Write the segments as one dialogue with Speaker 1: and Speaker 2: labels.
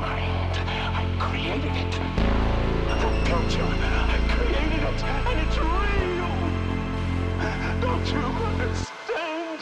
Speaker 1: mind. I created it. The culture, I created it, and it's real. Don't you understand?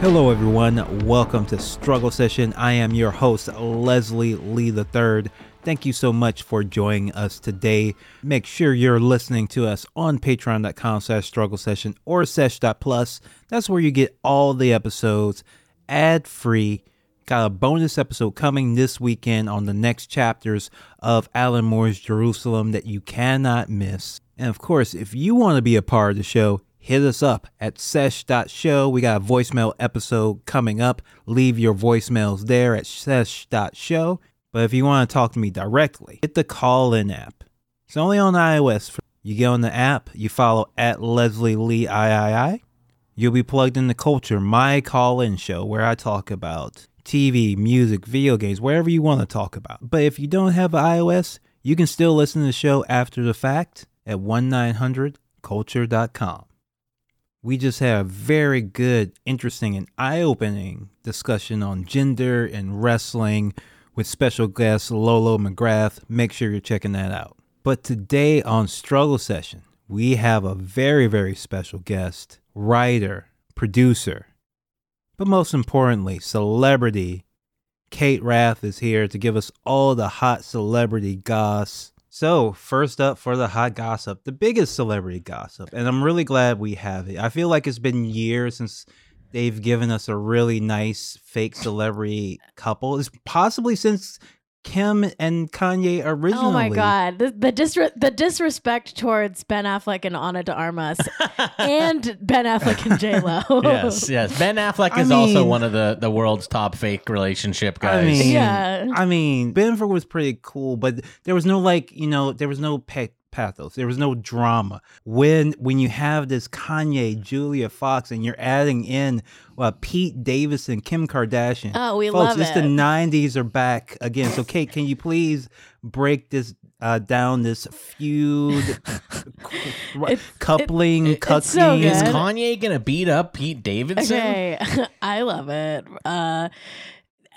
Speaker 2: Hello, everyone. Welcome to Struggle Session. I am your host, Leslie Lee III. Thank you so much for joining us today. Make sure you're listening to us on patreon.com slash struggle session or sesh.plus. That's where you get all the episodes ad free. Got a bonus episode coming this weekend on the next chapters of Alan Moore's Jerusalem that you cannot miss. And of course, if you want to be a part of the show, hit us up at sesh.show. We got a voicemail episode coming up. Leave your voicemails there at sesh.show. But if you want to talk to me directly, hit the call in app. It's only on iOS. You get on the app, you follow at Leslie Lee III. You'll be plugged in the culture, my call in show, where I talk about TV, music, video games, wherever you want to talk about. But if you don't have iOS, you can still listen to the show after the fact at 1900culture.com. We just had a very good, interesting, and eye opening discussion on gender and wrestling with special guest Lolo McGrath. Make sure you're checking that out. But today on Struggle Session, we have a very, very special guest, writer, producer, but most importantly, celebrity. Kate Rath is here to give us all the hot celebrity goss. So, first up for the hot gossip, the biggest celebrity gossip, and I'm really glad we have it. I feel like it's been years since they've given us a really nice fake celebrity couple. It's possibly since Kim and Kanye originally.
Speaker 3: Oh my god, the the, disre- the disrespect towards Ben Affleck and Ana de Armas, and Ben Affleck and J Lo.
Speaker 4: yes, yes. Ben Affleck
Speaker 2: I
Speaker 4: is also one of the, the world's top fake relationship
Speaker 2: I
Speaker 4: guys.
Speaker 2: mean,
Speaker 3: Yeah.
Speaker 2: I mean, Bennifer was pretty cool, but there was no like, you know, there was no pa- pathos. There was no drama. When when you have this Kanye, Julia Fox, and you're adding in uh, Pete Davidson, Kim Kardashian.
Speaker 3: Oh, we
Speaker 2: Folks,
Speaker 3: love
Speaker 2: it's
Speaker 3: it.
Speaker 2: the '90s are back again. So, Kate, can you please break this uh, down? This feud, coupling,
Speaker 3: it- it's so
Speaker 4: is. Kanye gonna beat up Pete Davidson?
Speaker 3: Okay, I love it. Uh,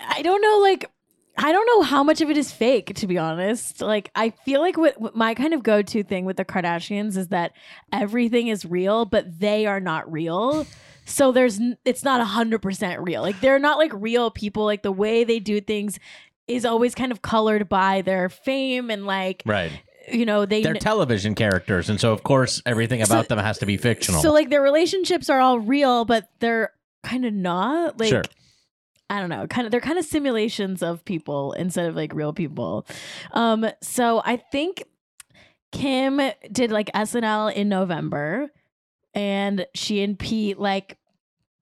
Speaker 3: I don't know, like. I don't know how much of it is fake, to be honest. Like, I feel like what, what my kind of go to thing with the Kardashians is that everything is real, but they are not real. So there's, n- it's not 100% real. Like, they're not like real people. Like, the way they do things is always kind of colored by their fame and, like,
Speaker 4: Right.
Speaker 3: you know, they.
Speaker 4: They're television characters, and so of course everything
Speaker 3: So-
Speaker 4: about them has to be fictional.
Speaker 3: So like their relationships are all real, but they're kind of not. Like
Speaker 4: Sure.
Speaker 3: I don't know, kind of they're kind of simulations of people instead of like real people. Um so I think Kim did like SNL in November and she and Pete like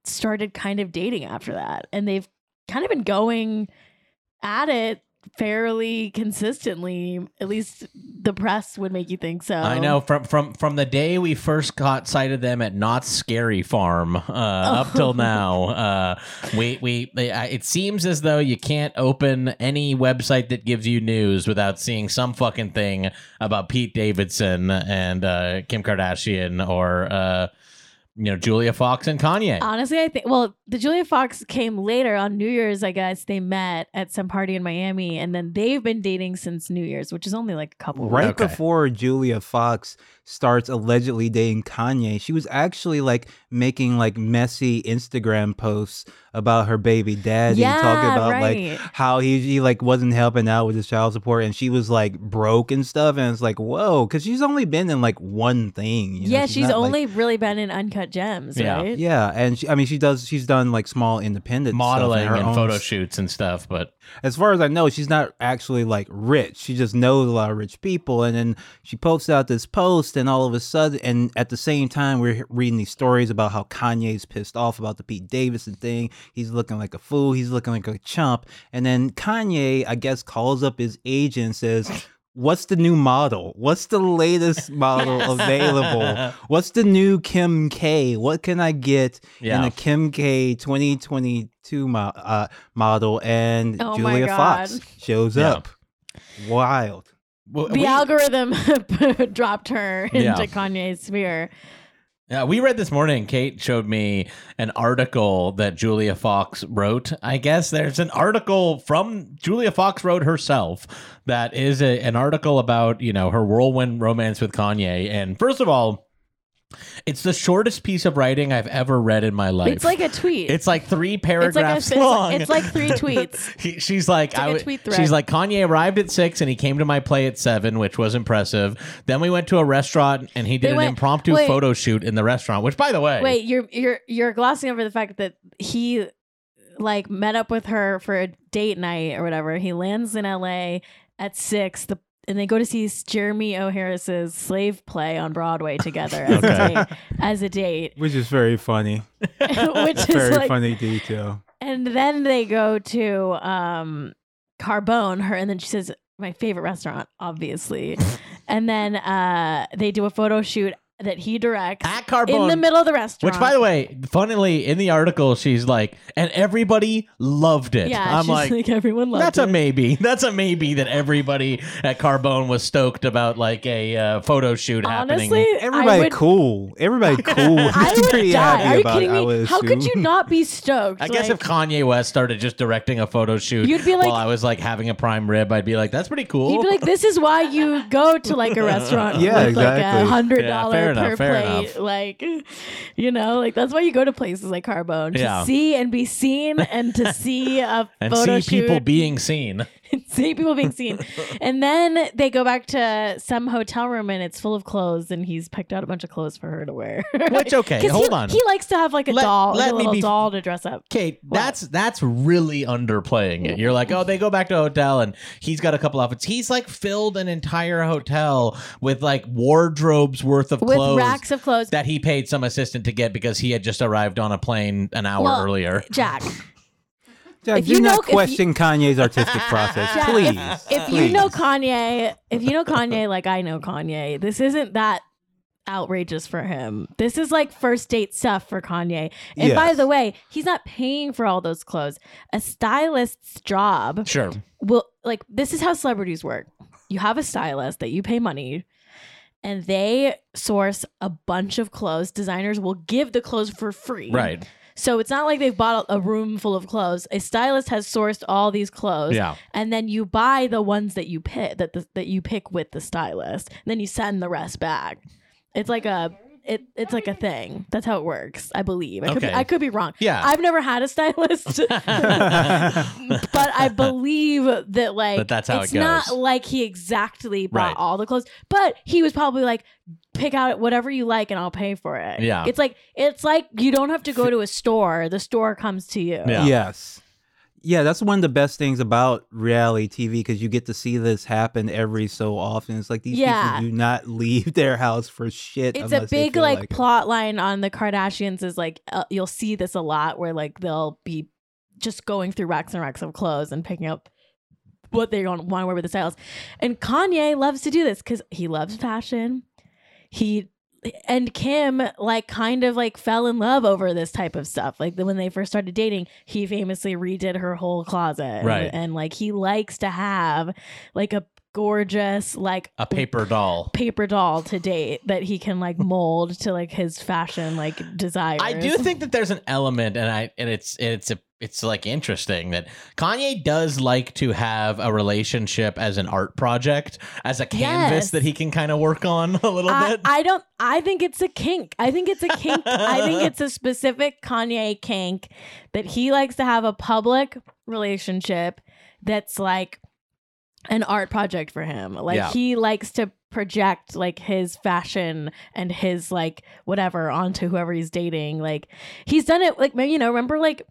Speaker 3: started kind of dating after that and they've kind of been going at it fairly consistently at least the press would make you think so.
Speaker 4: I know. From from from the day we first got sight of them at Knott's Scary Farm uh, up till now, uh, we we it seems as though you can't open any website that gives you news without seeing some fucking thing about Pete Davidson and uh, Kim Kardashian or uh, you know Julia Fox and Kanye.
Speaker 3: Honestly, I think well, the Julia Fox came later on New Year's. I guess they met at some party in Miami, and then they've been dating since New Year's, which is only like a couple.
Speaker 2: Right.
Speaker 4: Okay.
Speaker 2: before Julia Fox starts allegedly dating Kanye, she was actually like making like messy Instagram posts about her baby daddy,
Speaker 3: Yeah,
Speaker 2: talking about
Speaker 3: right.
Speaker 2: like how he, he like wasn't helping out with his child support, and she was like broke and stuff, and it's like whoa, because she's only been in like one thing. you know?
Speaker 3: yeah, she's,
Speaker 2: not, like-
Speaker 3: only really been in Uncut Gems,
Speaker 4: Yeah.
Speaker 3: right?
Speaker 2: yeah, and she, I mean, she does. She's done like small independent stuff in
Speaker 4: Modeling
Speaker 2: her
Speaker 4: and
Speaker 2: own
Speaker 4: photo
Speaker 2: s-
Speaker 4: shoots and stuff, but
Speaker 2: as far as I know, she's not actually like rich. She just knows a lot of rich people. And then she posts out this post, and all of a sudden, and at the same time, we're reading these stories about how Kanye's pissed off about the Pete Davidson thing. He's looking like a fool. He's looking like a chump. And then Kanye, I guess, calls up his agent and says, What's the new model? What's the latest model available? What's the new Kim K? What can I get in
Speaker 4: Yeah.
Speaker 2: the Kim K 2022 mo- uh, model? And
Speaker 3: Oh
Speaker 2: Julia Fox shows
Speaker 4: Yeah.
Speaker 2: up. Wild.
Speaker 4: Well,
Speaker 3: The
Speaker 4: we-
Speaker 3: algorithm dropped her into
Speaker 4: Yeah.
Speaker 3: Kanye's sphere.
Speaker 4: Yeah, we read this morning. Kate showed me an article that Julia Fox wrote. I guess there's an article from Julia Fox wrote herself that is a, an article about you know her whirlwind romance with Kanye. And first of all, it's the shortest piece of writing I've ever read in my life.
Speaker 3: It's like a tweet.
Speaker 4: It's like three
Speaker 3: It's like, a,
Speaker 4: paragraphs
Speaker 3: it's,
Speaker 4: long.
Speaker 3: like, it's like three tweets.
Speaker 4: He- she's like,
Speaker 3: like
Speaker 4: I
Speaker 3: a
Speaker 4: w-
Speaker 3: tweet thread.
Speaker 4: she's like, Kanye arrived at six and he came to my play at seven, which was impressive. Then we went to a restaurant and he did
Speaker 3: They
Speaker 4: an
Speaker 3: went-
Speaker 4: impromptu
Speaker 3: wait.
Speaker 4: photo shoot in the restaurant. Which, by the way,
Speaker 3: Wait, you're you're you're glossing over the fact that he like met up with her for a date night or whatever. He lands in LA at six. The and they go to see Jeremy O. Harris's Slave play on Broadway together as,
Speaker 4: Okay.
Speaker 3: a, date, as a date,
Speaker 2: Which is very funny.
Speaker 3: which is
Speaker 2: Very
Speaker 3: like
Speaker 2: funny detail.
Speaker 3: And then they go to um Carbone, her, and then she says, my favorite restaurant, obviously. and then uh they do a photo shoot that he directs
Speaker 4: at Carbone.
Speaker 3: in the middle of the restaurant.
Speaker 4: which, by the way, funnily in the article, she's like, and everybody loved it.
Speaker 3: yeah,
Speaker 4: I'm
Speaker 3: she's
Speaker 4: like,
Speaker 3: everyone loves
Speaker 4: that's
Speaker 3: it.
Speaker 4: a maybe. That's a maybe that everybody at Carbone was stoked about, like a uh, photo shoot
Speaker 3: Honestly,
Speaker 4: happening.
Speaker 3: I
Speaker 2: Everybody
Speaker 3: would,
Speaker 2: cool. Everybody cool.
Speaker 3: I would
Speaker 2: Pretty
Speaker 3: die. Are you kidding
Speaker 2: it,
Speaker 3: me?
Speaker 2: would
Speaker 3: How could you not be stoked?
Speaker 4: I guess if Kanye West started just directing a photo shoot
Speaker 3: You'd be like-
Speaker 4: while I was like having a prime rib, I'd be like, that's pretty cool.
Speaker 3: You'd be like, this is why you go to like a restaurant
Speaker 2: Yeah,
Speaker 3: with like a
Speaker 2: exactly.
Speaker 3: hundred
Speaker 4: Yeah, fair
Speaker 3: per
Speaker 4: fair
Speaker 3: plate.
Speaker 4: enough.
Speaker 3: Like, you know, like that's why you go to places like Carbone to
Speaker 4: Yeah.
Speaker 3: see and be seen and to see a
Speaker 4: and
Speaker 3: photo
Speaker 4: see people
Speaker 3: shoot,
Speaker 4: being seen.
Speaker 3: see people being seen. and then they go back to some hotel room and it's full of clothes and he's picked out a bunch of clothes for her to wear.
Speaker 4: Which okay,
Speaker 3: 'Cause
Speaker 4: hold
Speaker 3: he,
Speaker 4: on.
Speaker 3: He likes to have like a
Speaker 4: Let-
Speaker 3: doll,
Speaker 4: let
Speaker 3: like a
Speaker 4: me
Speaker 3: little
Speaker 4: be-
Speaker 3: doll to dress up.
Speaker 4: Kate, that's that's really underplaying it. You're like, oh, they go back to a hotel and he's got a couple outfits. He's like filled an entire hotel with like wardrobes worth of
Speaker 3: With
Speaker 4: clothes
Speaker 3: racks of clothes.
Speaker 4: that he paid some assistant to get because he had just arrived on a plane an hour
Speaker 3: Well,
Speaker 4: earlier.
Speaker 3: Jack,
Speaker 2: Jack,
Speaker 3: If
Speaker 2: do
Speaker 3: you know-
Speaker 2: not
Speaker 3: if you-
Speaker 2: question Kanye's artistic process,
Speaker 3: Jack,
Speaker 2: please.
Speaker 3: if you
Speaker 2: please.
Speaker 3: know Kanye, if you know Kanye like I know Kanye, this isn't that outrageous for him. This is like first date stuff for Kanye. And by the way, he's not paying for all those clothes. A stylist's job
Speaker 4: Sure.
Speaker 3: will like this is how celebrities work. You have a stylist that you pay money and they source a bunch of clothes. Designers will give the clothes for free.
Speaker 4: Right.
Speaker 3: So it's not like they've bought a room full of clothes. A stylist has sourced all these clothes
Speaker 4: Yeah.
Speaker 3: and then you buy the ones that you pick that the, that you pick with the stylist. And then you send the rest back. It's like a it, it's like a thing. That's how it works, I believe. I could be,
Speaker 4: Okay.
Speaker 3: I could be wrong.
Speaker 4: Yeah.
Speaker 3: I've never had a stylist, but I believe that like
Speaker 4: That that's how
Speaker 3: it's
Speaker 4: it goes.
Speaker 3: not like he exactly bought
Speaker 4: Right.
Speaker 3: all the clothes, but he was probably like, pick out whatever you like and I'll pay for it.
Speaker 4: Yeah.
Speaker 3: It's like it's like you don't have to go to a store. The store comes to you.
Speaker 4: Yeah.
Speaker 2: Yes. Yeah, that's one of the best things about reality TV because you get to see this happen every so often. It's like these
Speaker 3: Yeah.
Speaker 2: people do not leave their house for shit.
Speaker 3: It's a big
Speaker 2: feel
Speaker 3: like, plot line on the Kardashians is like uh, you'll see this a lot where like they'll be just going through racks and racks of clothes and picking up what they want to wear with the styles. And Kanye loves to do this because he loves fashion. He and Kim like kind of like fell in love over this type of stuff. Like when they first started dating, he famously redid her whole closet.
Speaker 4: Right.
Speaker 3: And, like he likes to have like a gorgeous like
Speaker 4: A paper doll.
Speaker 3: paper doll to date that he can like mold to like his fashion like desires.
Speaker 4: I do think that there's an element, and I and it's it's a it's like interesting that Kanye does like to have a relationship as an art project, as a canvas
Speaker 3: Yes.
Speaker 4: that he can kind of work on a little
Speaker 3: I,
Speaker 4: bit.
Speaker 3: I don't I think it's a kink. I think it's a kink. I think it's a specific Kanye kink that he likes to have a public relationship that's like an art project for him. Like
Speaker 4: Yeah.
Speaker 3: he likes to project like his fashion and his like whatever onto whoever he's dating. Like he's done it like you know, remember like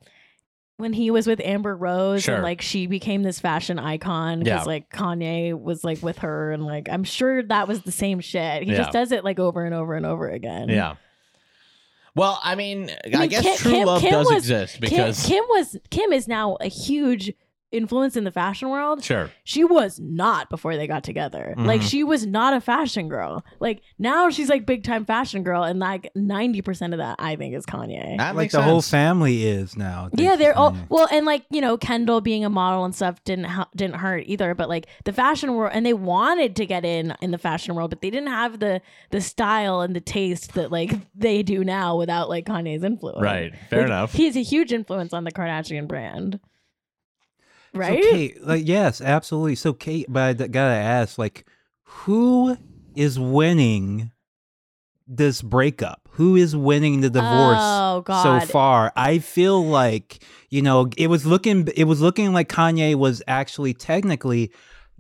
Speaker 3: when he was with Amber Rose
Speaker 4: Sure.
Speaker 3: and like she became this fashion icon because
Speaker 4: Yeah.
Speaker 3: like Kanye was like with her and like I'm sure that was the same shit. He
Speaker 4: Yeah.
Speaker 3: just does it like over and over and over again.
Speaker 4: yeah. Well, I mean, I,
Speaker 3: mean,
Speaker 4: guess
Speaker 3: Kim-
Speaker 4: true
Speaker 3: Kim-
Speaker 4: love
Speaker 3: Kim
Speaker 4: does
Speaker 3: was-
Speaker 4: exist because
Speaker 3: Kim was Kim is now a huge influence in the fashion world.
Speaker 4: Sure.
Speaker 3: She was not before they got together. Like
Speaker 4: Mhm.
Speaker 3: she was not a fashion girl. Like now she's like big time fashion girl, and like ninety percent of that I think is Kanye.
Speaker 4: That
Speaker 2: like
Speaker 4: makes
Speaker 2: the whole family is now.
Speaker 3: yeah, they're all
Speaker 2: Kanye.
Speaker 3: well, and like you know, Kendall being a model and stuff didn't ha- didn't hurt either. But like the fashion world, and they wanted to get in in the fashion world, but they didn't have the the style and the taste that like they do now without like Kanye's influence.
Speaker 4: Right. Fair
Speaker 3: Like,
Speaker 4: enough.
Speaker 3: He's a huge influence on the Kardashian brand. Right?
Speaker 2: So Kate, like yes, absolutely. So Kate, but I gotta ask, like, who is winning this breakup? Who is winning the divorce
Speaker 3: Oh God.
Speaker 2: so far? I feel like you know it was looking, it was looking like Kanye was actually technically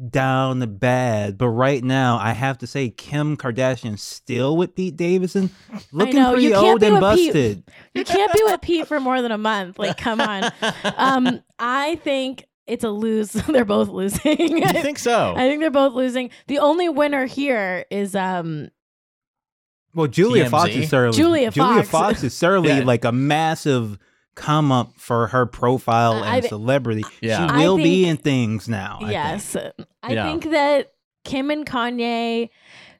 Speaker 2: down bad, but right now I have to say Kim Kardashian still with Pete Davidson, looking
Speaker 3: know,
Speaker 2: pretty old and
Speaker 3: with Pete.
Speaker 2: busted.
Speaker 3: You can't be with Pete for more than a month. Like, come on. Um, I think it's a lose. They're both losing.
Speaker 4: you think so?
Speaker 3: I think they're both losing. The only winner here is um
Speaker 2: Well, Julia
Speaker 4: TMZ.
Speaker 2: Fox is certainly
Speaker 3: Julia
Speaker 2: Julia
Speaker 3: Fox.
Speaker 2: Fox is certainly
Speaker 4: Yeah.
Speaker 2: like a massive come up for her profile
Speaker 3: I-
Speaker 2: and
Speaker 3: I-
Speaker 2: celebrity.
Speaker 4: Yeah.
Speaker 2: She
Speaker 3: I
Speaker 2: will be in things now. I think.
Speaker 3: yes. I
Speaker 4: Yeah.
Speaker 3: think that Kim and Kanye,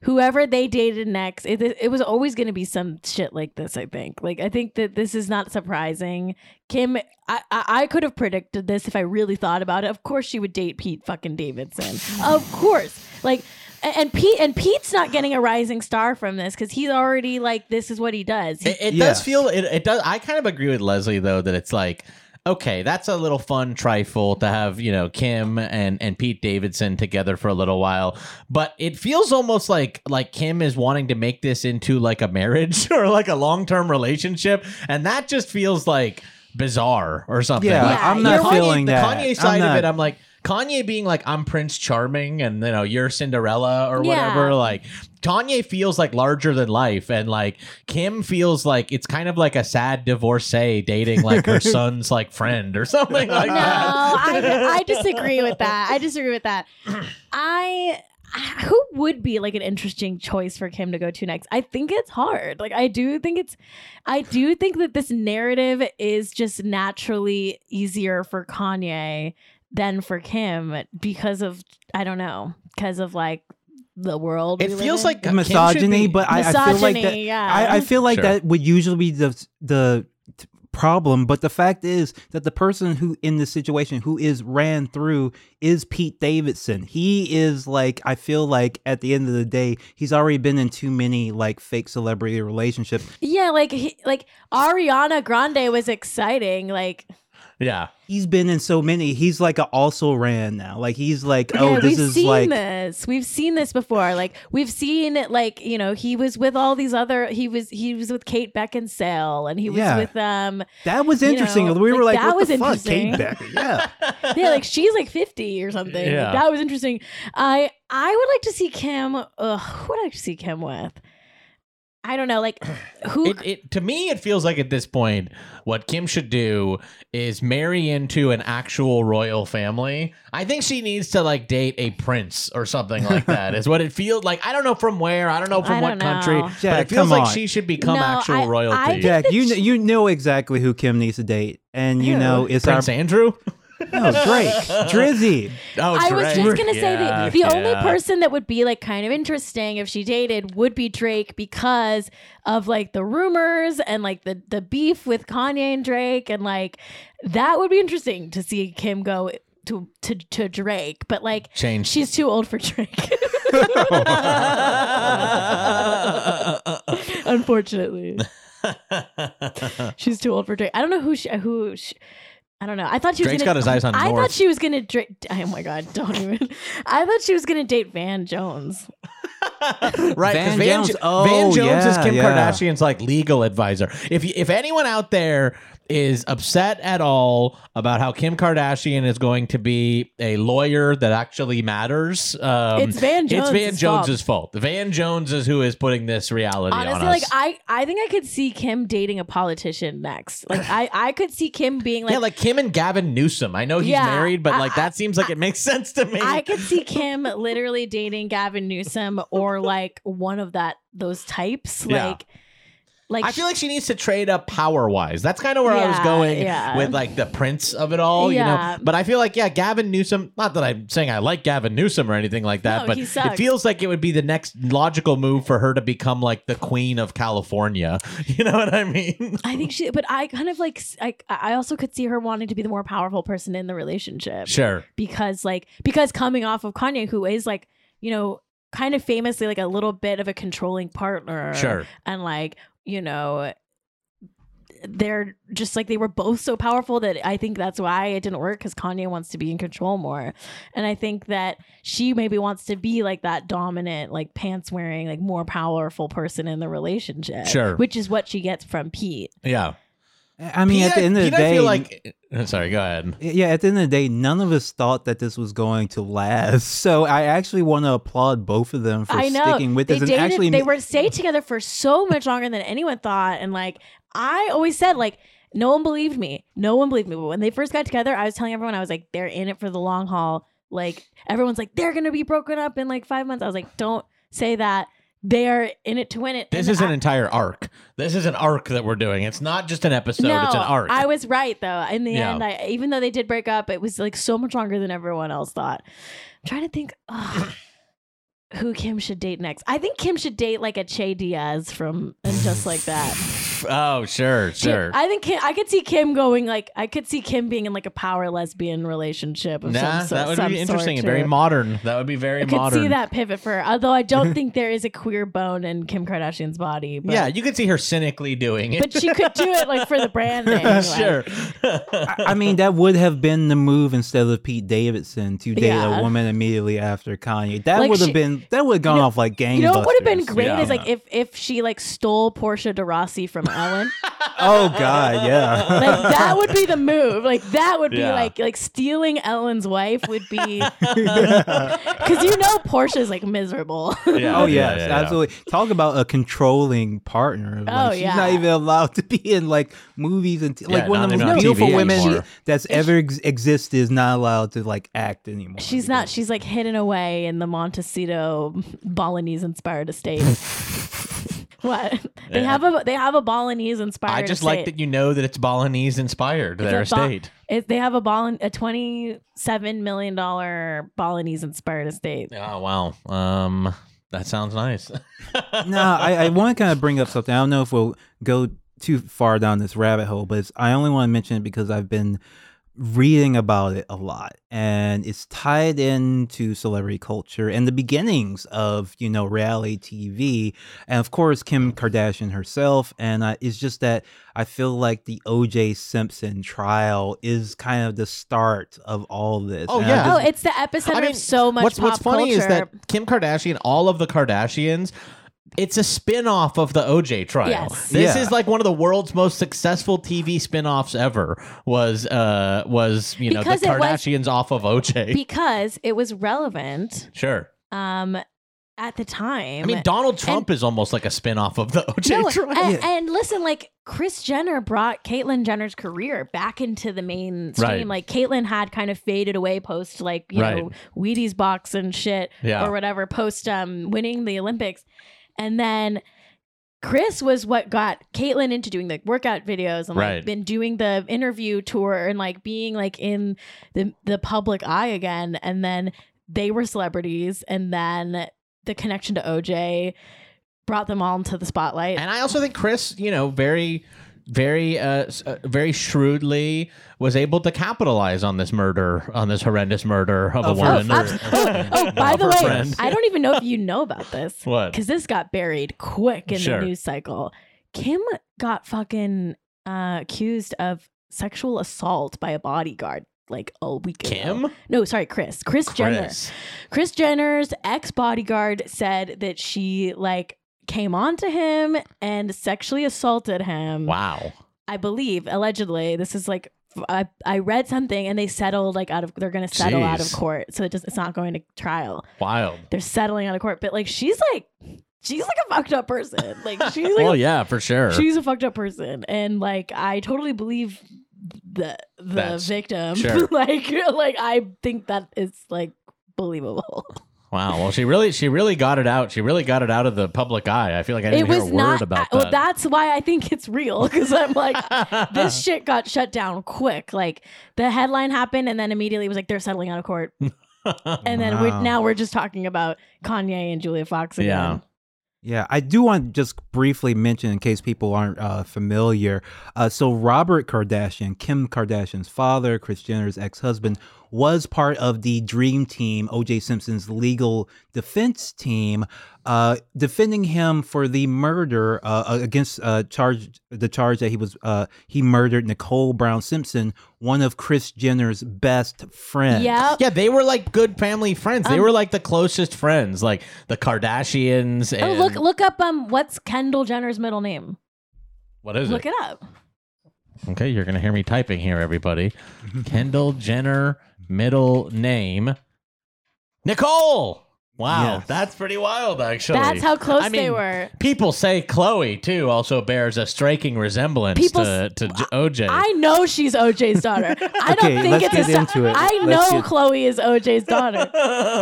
Speaker 3: whoever they dated next, it, it was always going to be some shit like this. I think. Like I think that this is not surprising. Kim, I, I I could have predicted this if I really thought about it. Of course, she would date Pete fucking Davidson. of course, like. And Pete and Pete's not getting a rising star from this because he's already like this is what he does. He-
Speaker 4: It, it
Speaker 2: Yeah.
Speaker 4: does feel it, it does. I kind of agree with Leslie though that it's like okay, that's a little fun trifle to have you know Kim and and Pete Davidson together for a little while, but it feels almost like like Kim is wanting to make this into like a marriage or like a long term relationship, and that just feels like bizarre or something.
Speaker 2: Yeah,
Speaker 4: Like,
Speaker 3: Yeah,
Speaker 2: I'm not
Speaker 4: Kanye-
Speaker 2: feeling
Speaker 4: the
Speaker 2: that.
Speaker 4: Kanye side
Speaker 2: not-
Speaker 4: of it. I'm like Kanye being like I'm Prince Charming and you know you're Cinderella or
Speaker 3: Yeah.
Speaker 4: whatever. Like Kanye feels like larger than life, and like Kim feels like it's kind of like a sad divorcee dating like her son's like friend or something like
Speaker 3: no,
Speaker 4: that.
Speaker 3: I, I disagree with that. I disagree with that. I who would be like an interesting choice for Kim to go to next? I think it's hard. Like I do think it's I do think that this narrative is just naturally easier for Kanye than for Kim because of I don't know, because of like the world.
Speaker 4: It feels like Kim should
Speaker 2: misogyny,
Speaker 4: be-
Speaker 2: but I, I feel like that.
Speaker 3: yeah.
Speaker 2: I, I feel like
Speaker 4: Sure.
Speaker 2: that would usually be the the problem. But the fact is that the person who in this situation who is ran through is Pete Davidson. He is like I feel like at the end of the day, he's already been in too many like fake celebrity relationships.
Speaker 3: yeah, like he, like Ariana Grande was exciting. Like
Speaker 4: yeah.
Speaker 2: He's been in so many. He's like a also ran now. Like he's like, oh,
Speaker 3: yeah,
Speaker 2: this
Speaker 3: we've
Speaker 2: is
Speaker 3: seen
Speaker 2: like
Speaker 3: this. We've seen this before. Like we've seen it. Like you know, he was with all these other. He was he was with Kate Beckinsale, and he was
Speaker 2: Yeah.
Speaker 3: with um.
Speaker 2: that was
Speaker 3: you
Speaker 2: interesting.
Speaker 3: know,
Speaker 2: we were
Speaker 3: like,
Speaker 2: like,
Speaker 3: that
Speaker 2: what
Speaker 3: was
Speaker 2: the fuck,
Speaker 3: interesting.
Speaker 2: Kate Becker? Yeah.
Speaker 3: Yeah, like she's like fifty or something. Like,
Speaker 4: Yeah.
Speaker 3: that was interesting. I I would like to see Kim. Ugh, who would I like to see Kim with? I don't know. Like who?
Speaker 4: It, it to me it feels like at this point what Kim should do is marry into an actual royal family. I think she needs to like date a prince or something like that. is what it feels like. I don't know from where. I don't know from
Speaker 3: I
Speaker 4: what
Speaker 3: don't
Speaker 4: country.
Speaker 3: know.
Speaker 4: but
Speaker 2: Jack,
Speaker 4: it feels like
Speaker 2: on.
Speaker 4: she should become
Speaker 3: No,
Speaker 4: actual
Speaker 3: I- I
Speaker 4: royalty.
Speaker 3: think-
Speaker 2: Jack, you
Speaker 3: she-
Speaker 2: kn- you know exactly who Kim needs to date, and you
Speaker 3: Who?
Speaker 2: know it's
Speaker 4: Prince
Speaker 2: our
Speaker 4: Andrew?
Speaker 2: no Drake, Drizzy.
Speaker 4: Oh,
Speaker 3: I was just gonna say
Speaker 4: Yeah,
Speaker 3: the the only person that would be like kind of interesting if she dated would be Drake because of like the rumors and like the the beef with Kanye and Drake and like that would be interesting to see Kim go to to to Drake, but like
Speaker 4: Change.
Speaker 3: she's too old for Drake. Unfortunately, she's too old for Drake. I don't know who she, who. She, I don't know. I thought she was
Speaker 4: Drake's
Speaker 3: gonna,
Speaker 4: got his eyes on
Speaker 3: I
Speaker 4: North.
Speaker 3: thought she was gonna. Dra- oh my god! Don't even. I thought she was gonna date Van Jones.
Speaker 4: right,
Speaker 2: Van
Speaker 4: Van,
Speaker 2: Jones-
Speaker 4: Jo-
Speaker 2: oh,
Speaker 4: Van Jones is Kim
Speaker 2: yeah.
Speaker 4: Kardashian's like legal advisor. If y- if anyone out there is upset at all about how Kim Kardashian is going to be a lawyer that actually matters, um,
Speaker 3: It's Van Jones.
Speaker 4: It's Van Jones's fault. Van Jones is who is putting this reality on
Speaker 3: Honestly,
Speaker 4: us.
Speaker 3: like I, I think I could see Kim dating a politician next. Like I, I could see Kim being like,
Speaker 4: yeah, like Kim and Gavin Newsom. I know he's
Speaker 3: Yeah,
Speaker 4: married, but like
Speaker 3: I-
Speaker 4: that seems like it makes sense to me.
Speaker 3: I could see Kim literally dating Gavin Newsom or like one of that those types.
Speaker 4: Yeah.
Speaker 3: Like
Speaker 4: I feel like she needs to trade up power wise. That's kind of where I was going
Speaker 3: yeah.
Speaker 4: with like the prince of it all, you know. But I feel like yeah, Gavin Newsom. Not that I'm saying I like Gavin Newsom or anything like that,
Speaker 3: No,
Speaker 4: but it feels like it would be the next logical move for her to become like the queen of California. You know what I mean?
Speaker 3: I think she, but I kind of like, I I also could see her wanting to be the more powerful person in the relationship.
Speaker 4: Sure.
Speaker 3: Because, like, because coming off of Kanye, who is like, you know, kind of famously like a little bit of a controlling partner.
Speaker 4: Sure.
Speaker 3: And like, you know, they're just like they were both so powerful that I think that's why it didn't work because Kanye wants to be in control more. And I think that she maybe wants to be like that dominant, like pants wearing, like more powerful person in the relationship.
Speaker 4: Sure.
Speaker 3: Which is what she gets from Pete.
Speaker 4: Yeah.
Speaker 2: I mean, at the end of the
Speaker 4: Pete, I
Speaker 2: day,
Speaker 4: feel like. Uh, sorry. Go ahead.
Speaker 2: Yeah, at the end of the day, none of us thought that this was going to last. So I actually want to applaud both of them for
Speaker 3: I know
Speaker 2: sticking with
Speaker 3: they
Speaker 2: this and
Speaker 3: dated,
Speaker 2: actually
Speaker 3: they were stayed together for so much longer than anyone thought, and like I always said, like no one believed me, no one believed me. But when they first got together, I was telling everyone I was like, they're in it for the long haul. Like everyone's like, they're gonna be broken up in like five months. I was like, don't say that. They're in it to win it.
Speaker 4: This
Speaker 3: And
Speaker 4: is an
Speaker 3: I-
Speaker 4: entire arc. This is an arc that we're doing. It's not just an episode.
Speaker 3: no,
Speaker 4: it's an arc.
Speaker 3: I was right though. In the
Speaker 4: Yeah.
Speaker 3: end, I, even though they did break up, it was like so much longer than everyone else thought. I'm trying to think ugh, who Kim should date next. I think Kim should date like a Che Diaz from and just like that.
Speaker 4: oh, sure, sure.
Speaker 3: I think Kim, I could see Kim going like I could see Kim being in like a power lesbian relationship. Of
Speaker 4: Nah,
Speaker 3: some, so-
Speaker 4: that would
Speaker 3: some
Speaker 4: be interesting and very modern. That would be very modern.
Speaker 3: I could see that pivot for her. Although I don't think there is a queer bone in Kim Kardashian's body. But,
Speaker 4: yeah, you could see her cynically doing it.
Speaker 3: but she could do it like for the branding. like-
Speaker 4: sure.
Speaker 2: I I mean, that would have been the move instead of Pete Davidson to date
Speaker 3: Yeah.
Speaker 2: a woman immediately after Kanye. That
Speaker 3: Like
Speaker 2: would have
Speaker 3: she-
Speaker 2: been that would have gone
Speaker 3: You know-
Speaker 2: off like gangbusters.
Speaker 3: You know what would have been great
Speaker 4: Yeah.
Speaker 3: is like if if she like stole Portia de Rossi from Ellen.
Speaker 2: Oh, oh God, yeah.
Speaker 3: like that would be the move. Like that would be
Speaker 4: Yeah.
Speaker 3: like like stealing Ellen's wife would be because you know Portia's like miserable.
Speaker 4: Yeah,
Speaker 2: Oh
Speaker 4: yeah, oh,
Speaker 2: yes,
Speaker 4: yeah, yeah.
Speaker 2: absolutely. Talk about a controlling partner. Like,
Speaker 3: Oh,
Speaker 2: she's
Speaker 3: yeah.
Speaker 2: not even allowed to be in like movies and t-
Speaker 4: Yeah,
Speaker 2: like one of the most beautiful
Speaker 4: TV
Speaker 2: women
Speaker 4: anymore.
Speaker 2: that's ever ex- existed is not allowed to like act anymore.
Speaker 3: She's not. She's like hidden away in the Montecito Balinese inspired estate. what? They
Speaker 4: Yeah.
Speaker 3: have a they have a Balinese inspired.
Speaker 4: I just
Speaker 3: estate.
Speaker 4: like that you know that it's Balinese inspired, their
Speaker 3: It's a Ba-
Speaker 4: estate.
Speaker 3: It, they have a Balin a twenty seven million dollar Balinese inspired estate.
Speaker 4: Oh, wow. Um, that sounds nice.
Speaker 2: no, I, I want to kind of bring up something. I don't know if we'll go too far down this rabbit hole, but it's, I only want to mention it because I've been reading about it a lot and it's tied into celebrity culture and the beginnings of you know reality tv and of course kim kardashian herself and uh, it's just that i feel like the oj simpson trial is kind of the start of all this
Speaker 4: Oh,
Speaker 2: And I
Speaker 4: yeah.
Speaker 3: Oh, it's the episode
Speaker 4: I mean,
Speaker 3: of so much
Speaker 4: what's
Speaker 3: pop
Speaker 4: what's funny
Speaker 3: culture.
Speaker 4: is that Kim Kardashian, all of the Kardashians, it's a spin-off of the OJ trial.
Speaker 3: Yes.
Speaker 4: This
Speaker 2: Yeah.
Speaker 4: is like one of the world's most successful TV spin-offs ever. Was uh was, you know,
Speaker 3: Because
Speaker 4: the
Speaker 3: it was-
Speaker 4: Kardashians off of OJ.
Speaker 3: because it was relevant
Speaker 4: sure.
Speaker 3: um at the time.
Speaker 4: I mean, Donald Trump is almost like a spin-off of the OJ
Speaker 3: no,
Speaker 4: trial.
Speaker 3: and, and listen, like Kris Jenner brought Caitlyn Jenner's career back into the mainstream.
Speaker 4: Right.
Speaker 3: Like Caitlyn had kind of faded away post like you
Speaker 4: Right.
Speaker 3: know Wheaties box and shit
Speaker 4: Yeah.
Speaker 3: or whatever post um winning the Olympics, and then Kris was what got Caitlyn into doing the workout videos and like been doing the interview tour and like being like in the the public eye again. And then they were celebrities, and then the connection to OJ brought them all into the spotlight.
Speaker 4: And I also think Kris, you know, very, very, uh, uh, very shrewdly was able to capitalize on this murder, on this horrendous murder of a woman.
Speaker 2: friend.
Speaker 3: oh, oh, by the way,
Speaker 4: friend.
Speaker 3: I don't even know if you know about this.
Speaker 4: What?
Speaker 3: Because this got buried quick in
Speaker 4: Sure.
Speaker 3: the news cycle. Kim got fucking uh, accused of sexual assault by a bodyguard like a week ago.
Speaker 4: Kim?
Speaker 3: No, sorry, Kris. Kris, Jenner.
Speaker 4: Kris.
Speaker 3: Kris Jenner's ex bodyguard said that she like came onto him and sexually assaulted him.
Speaker 4: Wow.
Speaker 3: I believe allegedly. This is like I, I read something and they settled like out of they're gonna settle out of court, so it just it's not going to trial.
Speaker 4: Wild.
Speaker 3: They're settling out of court, but like she's like she's like a fucked up person. Like she's like
Speaker 4: Well, oh,
Speaker 3: a,
Speaker 4: yeah, for sure.
Speaker 3: she's a fucked up person, and like I totally believe the the
Speaker 4: That's-
Speaker 3: victim.
Speaker 4: sure.
Speaker 3: like like I think that is like believable.
Speaker 4: Wow. Well, she really, she really got it out. She really got it out of the public eye. I feel like I didn't hear
Speaker 3: was
Speaker 4: a word
Speaker 3: not.
Speaker 4: about
Speaker 3: I- well, that's why I think it's real because I'm like, this shit got shut down quick. Like the headline happened, and then immediately it was like they're settling out of court, and then we
Speaker 2: Wow.
Speaker 3: now we're just talking about Kanye and Julia Fox again.
Speaker 4: Yeah.
Speaker 2: Yeah, I do want to just briefly mention in case people aren't uh, familiar. Uh, so, Robert Kardashian, Kim Kardashian's father, Kris Jenner's ex husband, was part of the Dream Team, OJ Simpson's legal defense team, uh, defending him for the murder uh, against uh, charge the charge that he was uh, he murdered Nicole Brown Simpson, one of Kris Jenner's best friends.
Speaker 3: Yep.
Speaker 4: yeah, they were like good family friends. They
Speaker 3: Um,
Speaker 4: were like the closest friends, like the Kardashians.
Speaker 3: Oh, look! Look up. Um, what's Kendall Jenner's middle name?
Speaker 4: What is
Speaker 3: Look
Speaker 4: it?
Speaker 3: Look it up.
Speaker 4: Okay, you're gonna hear me typing here, everybody. Kendall Jenner, middle name, Nicole. Wow,
Speaker 2: Yes.
Speaker 4: that's pretty wild, actually.
Speaker 3: That's how close
Speaker 4: I
Speaker 3: they were.
Speaker 4: People say Khloe too also bears a striking resemblance
Speaker 3: People
Speaker 4: to, to J- OJ.
Speaker 3: I know she's OJ's daughter. I don't
Speaker 2: Okay,
Speaker 3: think
Speaker 2: let's
Speaker 3: it's
Speaker 2: get
Speaker 3: a si-
Speaker 2: into it.
Speaker 3: I
Speaker 2: Let's
Speaker 3: know
Speaker 2: get-
Speaker 3: Khloe is OJ's daughter.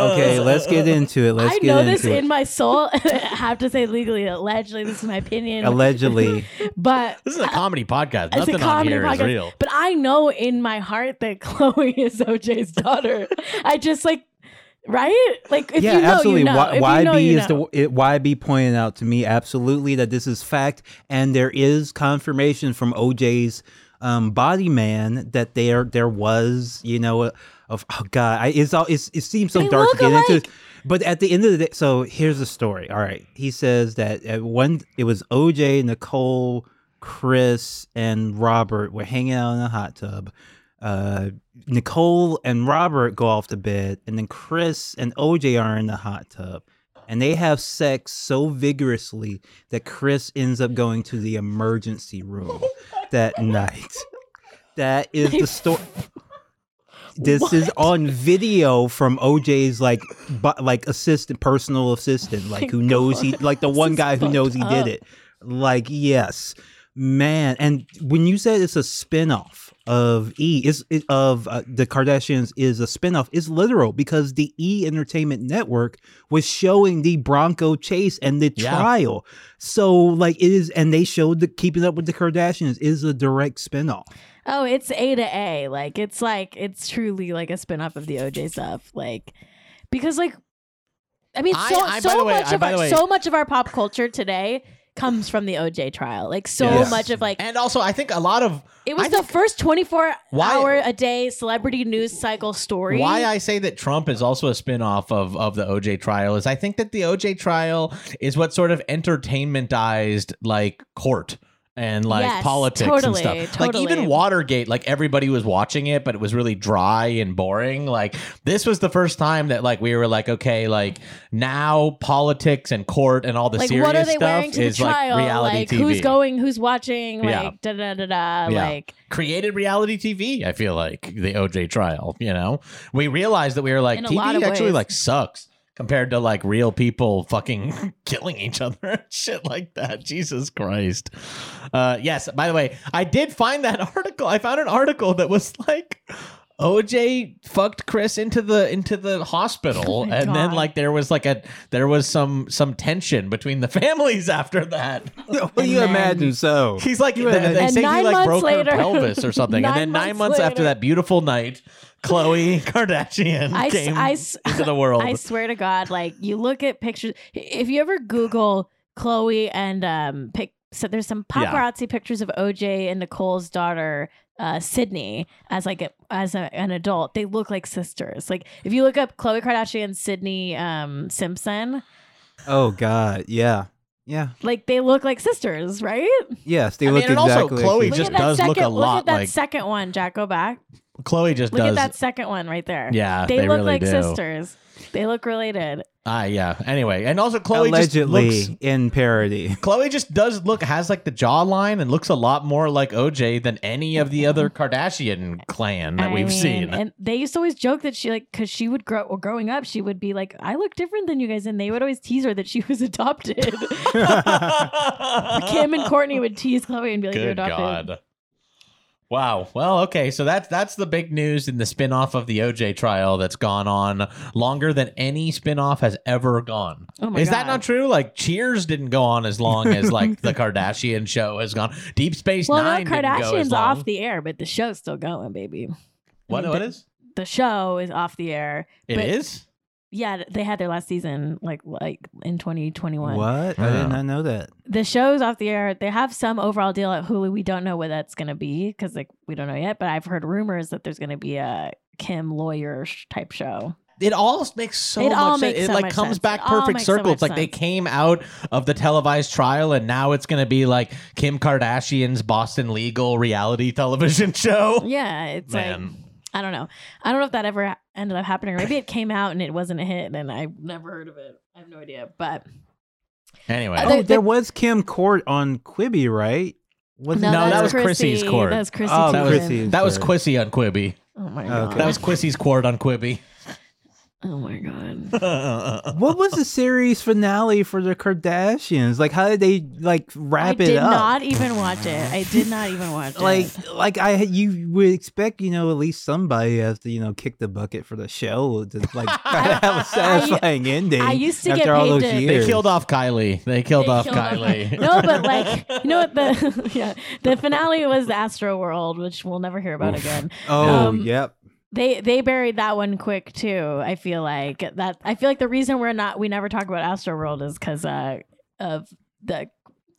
Speaker 2: Okay, let's get into it. Let's
Speaker 3: I
Speaker 2: get
Speaker 3: know
Speaker 2: into
Speaker 3: this
Speaker 2: it.
Speaker 3: in my soul. I have to say legally, allegedly, this is my opinion.
Speaker 2: Allegedly.
Speaker 3: But
Speaker 4: This is a comedy podcast.
Speaker 3: it's
Speaker 4: Nothing
Speaker 3: a comedy
Speaker 4: on here is
Speaker 3: podcast.
Speaker 4: real.
Speaker 3: But I know in my heart that Khloe is OJ's daughter. I just like, right? Like, if
Speaker 2: yeah,
Speaker 3: you know,
Speaker 2: absolutely.
Speaker 3: you know.
Speaker 2: Y-
Speaker 3: If
Speaker 2: YB
Speaker 3: you know, you
Speaker 2: is
Speaker 3: know.
Speaker 2: the it, YB pointed out to me absolutely that this is fact, and there is confirmation from OJ's um, body man that there there was you know a, of oh god, I, it's all it's, it seems so
Speaker 3: They
Speaker 2: dark to
Speaker 3: look
Speaker 2: get into. But at the end of the day, so here's the story. All right, he says that at one it was OJ, Nicole, Kris, and Robert were hanging out in a hot tub. Uh, Nicole and Robert go off to bed, and then Kris and OJ are in the hot tub, and they have sex so vigorously that Kris ends up going to the emergency room that night. That is the story. This is on video from OJ's like, bu- like assistant, personal assistant, like who knows he, like the
Speaker 3: This
Speaker 2: one guy who knows he
Speaker 3: up.
Speaker 2: did it. Like, yes, man. And when you said it's a spinoff of E, is it, of uh, the Kardashians is a spinoff, is literal because the E Entertainment Network was showing the Bronco chase and the
Speaker 4: Yeah.
Speaker 2: trial. So, like, it is, and they showed the Keeping Up with the Kardashians is a direct spinoff.
Speaker 3: Oh, it's A to A. Like it's like it's truly like a spin off of the OJ stuff. Like because like I mean so
Speaker 4: I- by
Speaker 3: so
Speaker 4: the way-
Speaker 3: much
Speaker 4: I-
Speaker 3: of our
Speaker 4: way-
Speaker 3: so much of our pop culture today comes from the OJ trial. Like so
Speaker 2: Yes.
Speaker 3: much of like
Speaker 4: And also, I think a lot of
Speaker 3: it was
Speaker 4: I
Speaker 3: the first 24
Speaker 4: Why-
Speaker 3: hour a day celebrity news cycle story.
Speaker 4: Why I say that Trump is also a spin-off of, of the OJ trial is I think that the OJ trial is what sort of entertainmentized like court and like
Speaker 3: Yes,
Speaker 4: politics
Speaker 3: totally,
Speaker 4: and stuff. Like even. Watergate, like everybody was watching it, but it was really dry and boring. Like this was the first time that like we were like, okay, like now politics and court and all the
Speaker 3: like
Speaker 4: serious
Speaker 3: what are they
Speaker 4: stuff
Speaker 3: wearing to the
Speaker 4: is
Speaker 3: trial?
Speaker 4: like reality
Speaker 3: like
Speaker 4: TV.
Speaker 3: who's going, who's watching,
Speaker 4: Yeah.
Speaker 3: like da da da da.
Speaker 4: Yeah.
Speaker 3: Like
Speaker 4: created reality TV. I feel like the OJ trial. You know, we realized that we were like TV actually
Speaker 3: ways.
Speaker 4: like sucks compared to like real people fucking killing each other and shit like that. Jesus Christ. Uh, yes. By the way, I did find that article. I found an article that was like. OJ fucked Kris into the into the hospital,
Speaker 3: Oh my
Speaker 4: and then like there was like a there was some some tension between the families after that.
Speaker 2: Well,
Speaker 3: And
Speaker 2: you
Speaker 3: then-
Speaker 2: imagine so.
Speaker 4: He's like,
Speaker 2: You
Speaker 4: they,
Speaker 2: imagine-
Speaker 4: they
Speaker 3: And
Speaker 4: say he like broke
Speaker 3: later-
Speaker 4: her pelvis or something, and
Speaker 3: Nine
Speaker 4: then nine
Speaker 3: months
Speaker 4: months after that beautiful night, Khloe Kardashian
Speaker 3: I s-
Speaker 4: came
Speaker 3: I s-
Speaker 4: into the world.
Speaker 3: I swear to God, like you look at pictures. If you ever Google Khloe and um, pic, so there's some
Speaker 4: Yeah.
Speaker 3: paparazzi pictures of OJ and Nicole's daughter, uh, Sydney, as like a, as a, an adult. They look like sisters. Like if you look up Khloe Kardashian, and Sydney um, Simpson,
Speaker 2: Oh God, yeah, yeah,
Speaker 3: like they look like sisters, right?
Speaker 2: yes. They
Speaker 4: I
Speaker 2: look
Speaker 4: mean, and also
Speaker 2: exactly.
Speaker 4: Khloe
Speaker 2: like
Speaker 4: just
Speaker 3: at that
Speaker 4: does
Speaker 3: second,
Speaker 4: look a lot
Speaker 3: Look at that
Speaker 4: like-
Speaker 3: second one, Jack. Go back.
Speaker 4: Khloe just
Speaker 3: Look
Speaker 4: does.
Speaker 3: at that second one right there.
Speaker 4: yeah,
Speaker 3: they,
Speaker 4: they,
Speaker 3: look
Speaker 4: really
Speaker 3: like
Speaker 4: do.
Speaker 3: sisters. They look related.
Speaker 4: Ah, yeah. Anyway, and also Khloe
Speaker 2: allegedly
Speaker 4: just looks.
Speaker 2: in parody.
Speaker 4: Khloe just does look has like the jawline and looks a lot more like OJ than any of the other Kardashian clan that
Speaker 3: I
Speaker 4: we've
Speaker 3: mean,
Speaker 4: seen.
Speaker 3: And they used to always joke that she like because she would grow well, growing up, she would be like, I look different than you guys, and they would always tease her that she was adopted. Kim and Kourtney would tease Khloe and be like, You're adopted.
Speaker 4: God. Wow. Well, okay. So that's that's the big news in the spin-off of the OJ trial that's gone on longer than any spin-off has ever gone.
Speaker 3: Oh my
Speaker 4: Is that not true? Like Cheers didn't go on as long as like the Kardashian show has gone. Deep Space
Speaker 3: Well,
Speaker 4: Nine go as
Speaker 3: Kardashians off the air, but the show's still going, baby.
Speaker 4: what?
Speaker 3: mean,
Speaker 4: What
Speaker 3: the-
Speaker 4: is?
Speaker 3: The show is off the air.
Speaker 4: It is.
Speaker 3: Yeah, they had their last season like like in 2021.
Speaker 2: What? I did not know that.
Speaker 3: The show's off the air. They have some overall deal at Hulu. We don't know what that's going to be because like we don't know yet. But I've heard rumors that there's going to be a Kim lawyer type show.
Speaker 4: It all makes so
Speaker 3: It
Speaker 4: much
Speaker 3: all
Speaker 4: sense.
Speaker 3: makes
Speaker 4: It
Speaker 3: so
Speaker 4: like
Speaker 3: much
Speaker 4: comes
Speaker 3: sense.
Speaker 4: back
Speaker 3: It all
Speaker 4: perfect
Speaker 3: makes so
Speaker 4: circle.
Speaker 3: much
Speaker 4: it's like they
Speaker 3: sense.
Speaker 4: came out of the televised trial and now it's going to be like Kim Kardashian's Boston legal reality television show.
Speaker 3: Yeah, it's like
Speaker 4: Man.
Speaker 3: I don't know. I don't know if that ever ended up happening, or maybe it came out and it wasn't a hit, and I've never heard of it. I have no idea. But
Speaker 4: Anyway.
Speaker 3: Uh,
Speaker 2: Oh,
Speaker 3: they-
Speaker 2: there was Kim Court on Quibi, right? Was
Speaker 3: no,
Speaker 4: No, that
Speaker 3: that's
Speaker 4: was Chrissy's
Speaker 3: Chrissy.
Speaker 4: court.
Speaker 3: That was Chrissy.
Speaker 2: Oh,
Speaker 4: that
Speaker 3: Teigen.
Speaker 4: was
Speaker 2: Chrissy.
Speaker 4: that was
Speaker 2: Sorry.
Speaker 4: Quissy on Quibi.
Speaker 3: Oh my
Speaker 2: Okay.
Speaker 3: god.
Speaker 4: That was Quissy's court on Quibi.
Speaker 3: Oh my god.
Speaker 2: What was the series finale for the Kardashians? Like, how did they like wrap
Speaker 3: I
Speaker 2: it up?
Speaker 3: I did not even watch it. I did not even watch
Speaker 2: like,
Speaker 3: it.
Speaker 2: like I you would expect, you know, at least somebody has to, you know, kick the bucket for the show to like try to have a satisfying ending.
Speaker 3: I used to
Speaker 2: after
Speaker 3: get
Speaker 2: all
Speaker 3: paid
Speaker 2: those
Speaker 3: to- They
Speaker 2: years.
Speaker 4: They killed off Kylie. They killed
Speaker 3: They
Speaker 4: off
Speaker 3: killed off-
Speaker 4: Kylie.
Speaker 3: no, but like you know what the yeah the finale was Astro World, which we'll never hear about
Speaker 2: Oof.
Speaker 3: again.
Speaker 2: Oh,
Speaker 3: Um,
Speaker 2: yep.
Speaker 3: They they buried that one quick too. I feel like that. I feel like the reason we're not we never talk about Astro World is because uh, of the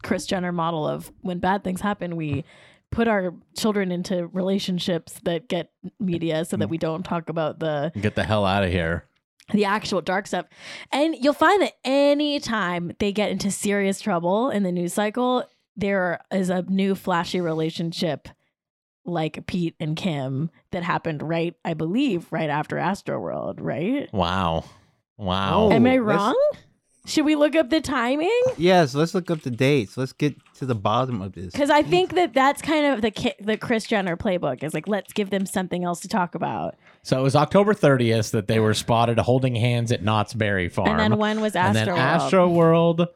Speaker 3: Kris Jenner model of when bad things happen, we put our children into relationships that get media so that we don't talk about the
Speaker 4: Get the hell out of here.
Speaker 3: the actual dark stuff. And you'll find that anytime they get into serious trouble in the news cycle, there is a new flashy relationship like Pete and Kim that happened right, I believe, right after Astroworld, right?
Speaker 4: Wow. Wow.
Speaker 2: Oh.
Speaker 3: Am I wrong? Should we look up the timing?
Speaker 2: Yes, let's look up the dates. Let's get to the bottom of this.
Speaker 3: Because I think that that's kind of the Ki- the Kris Jenner playbook is like let's give them something else to talk about.
Speaker 4: So it was October 30th that they were spotted holding hands at Knott's Berry Farm.
Speaker 3: And then when was
Speaker 4: and
Speaker 3: Astroworld?
Speaker 4: then Astro World,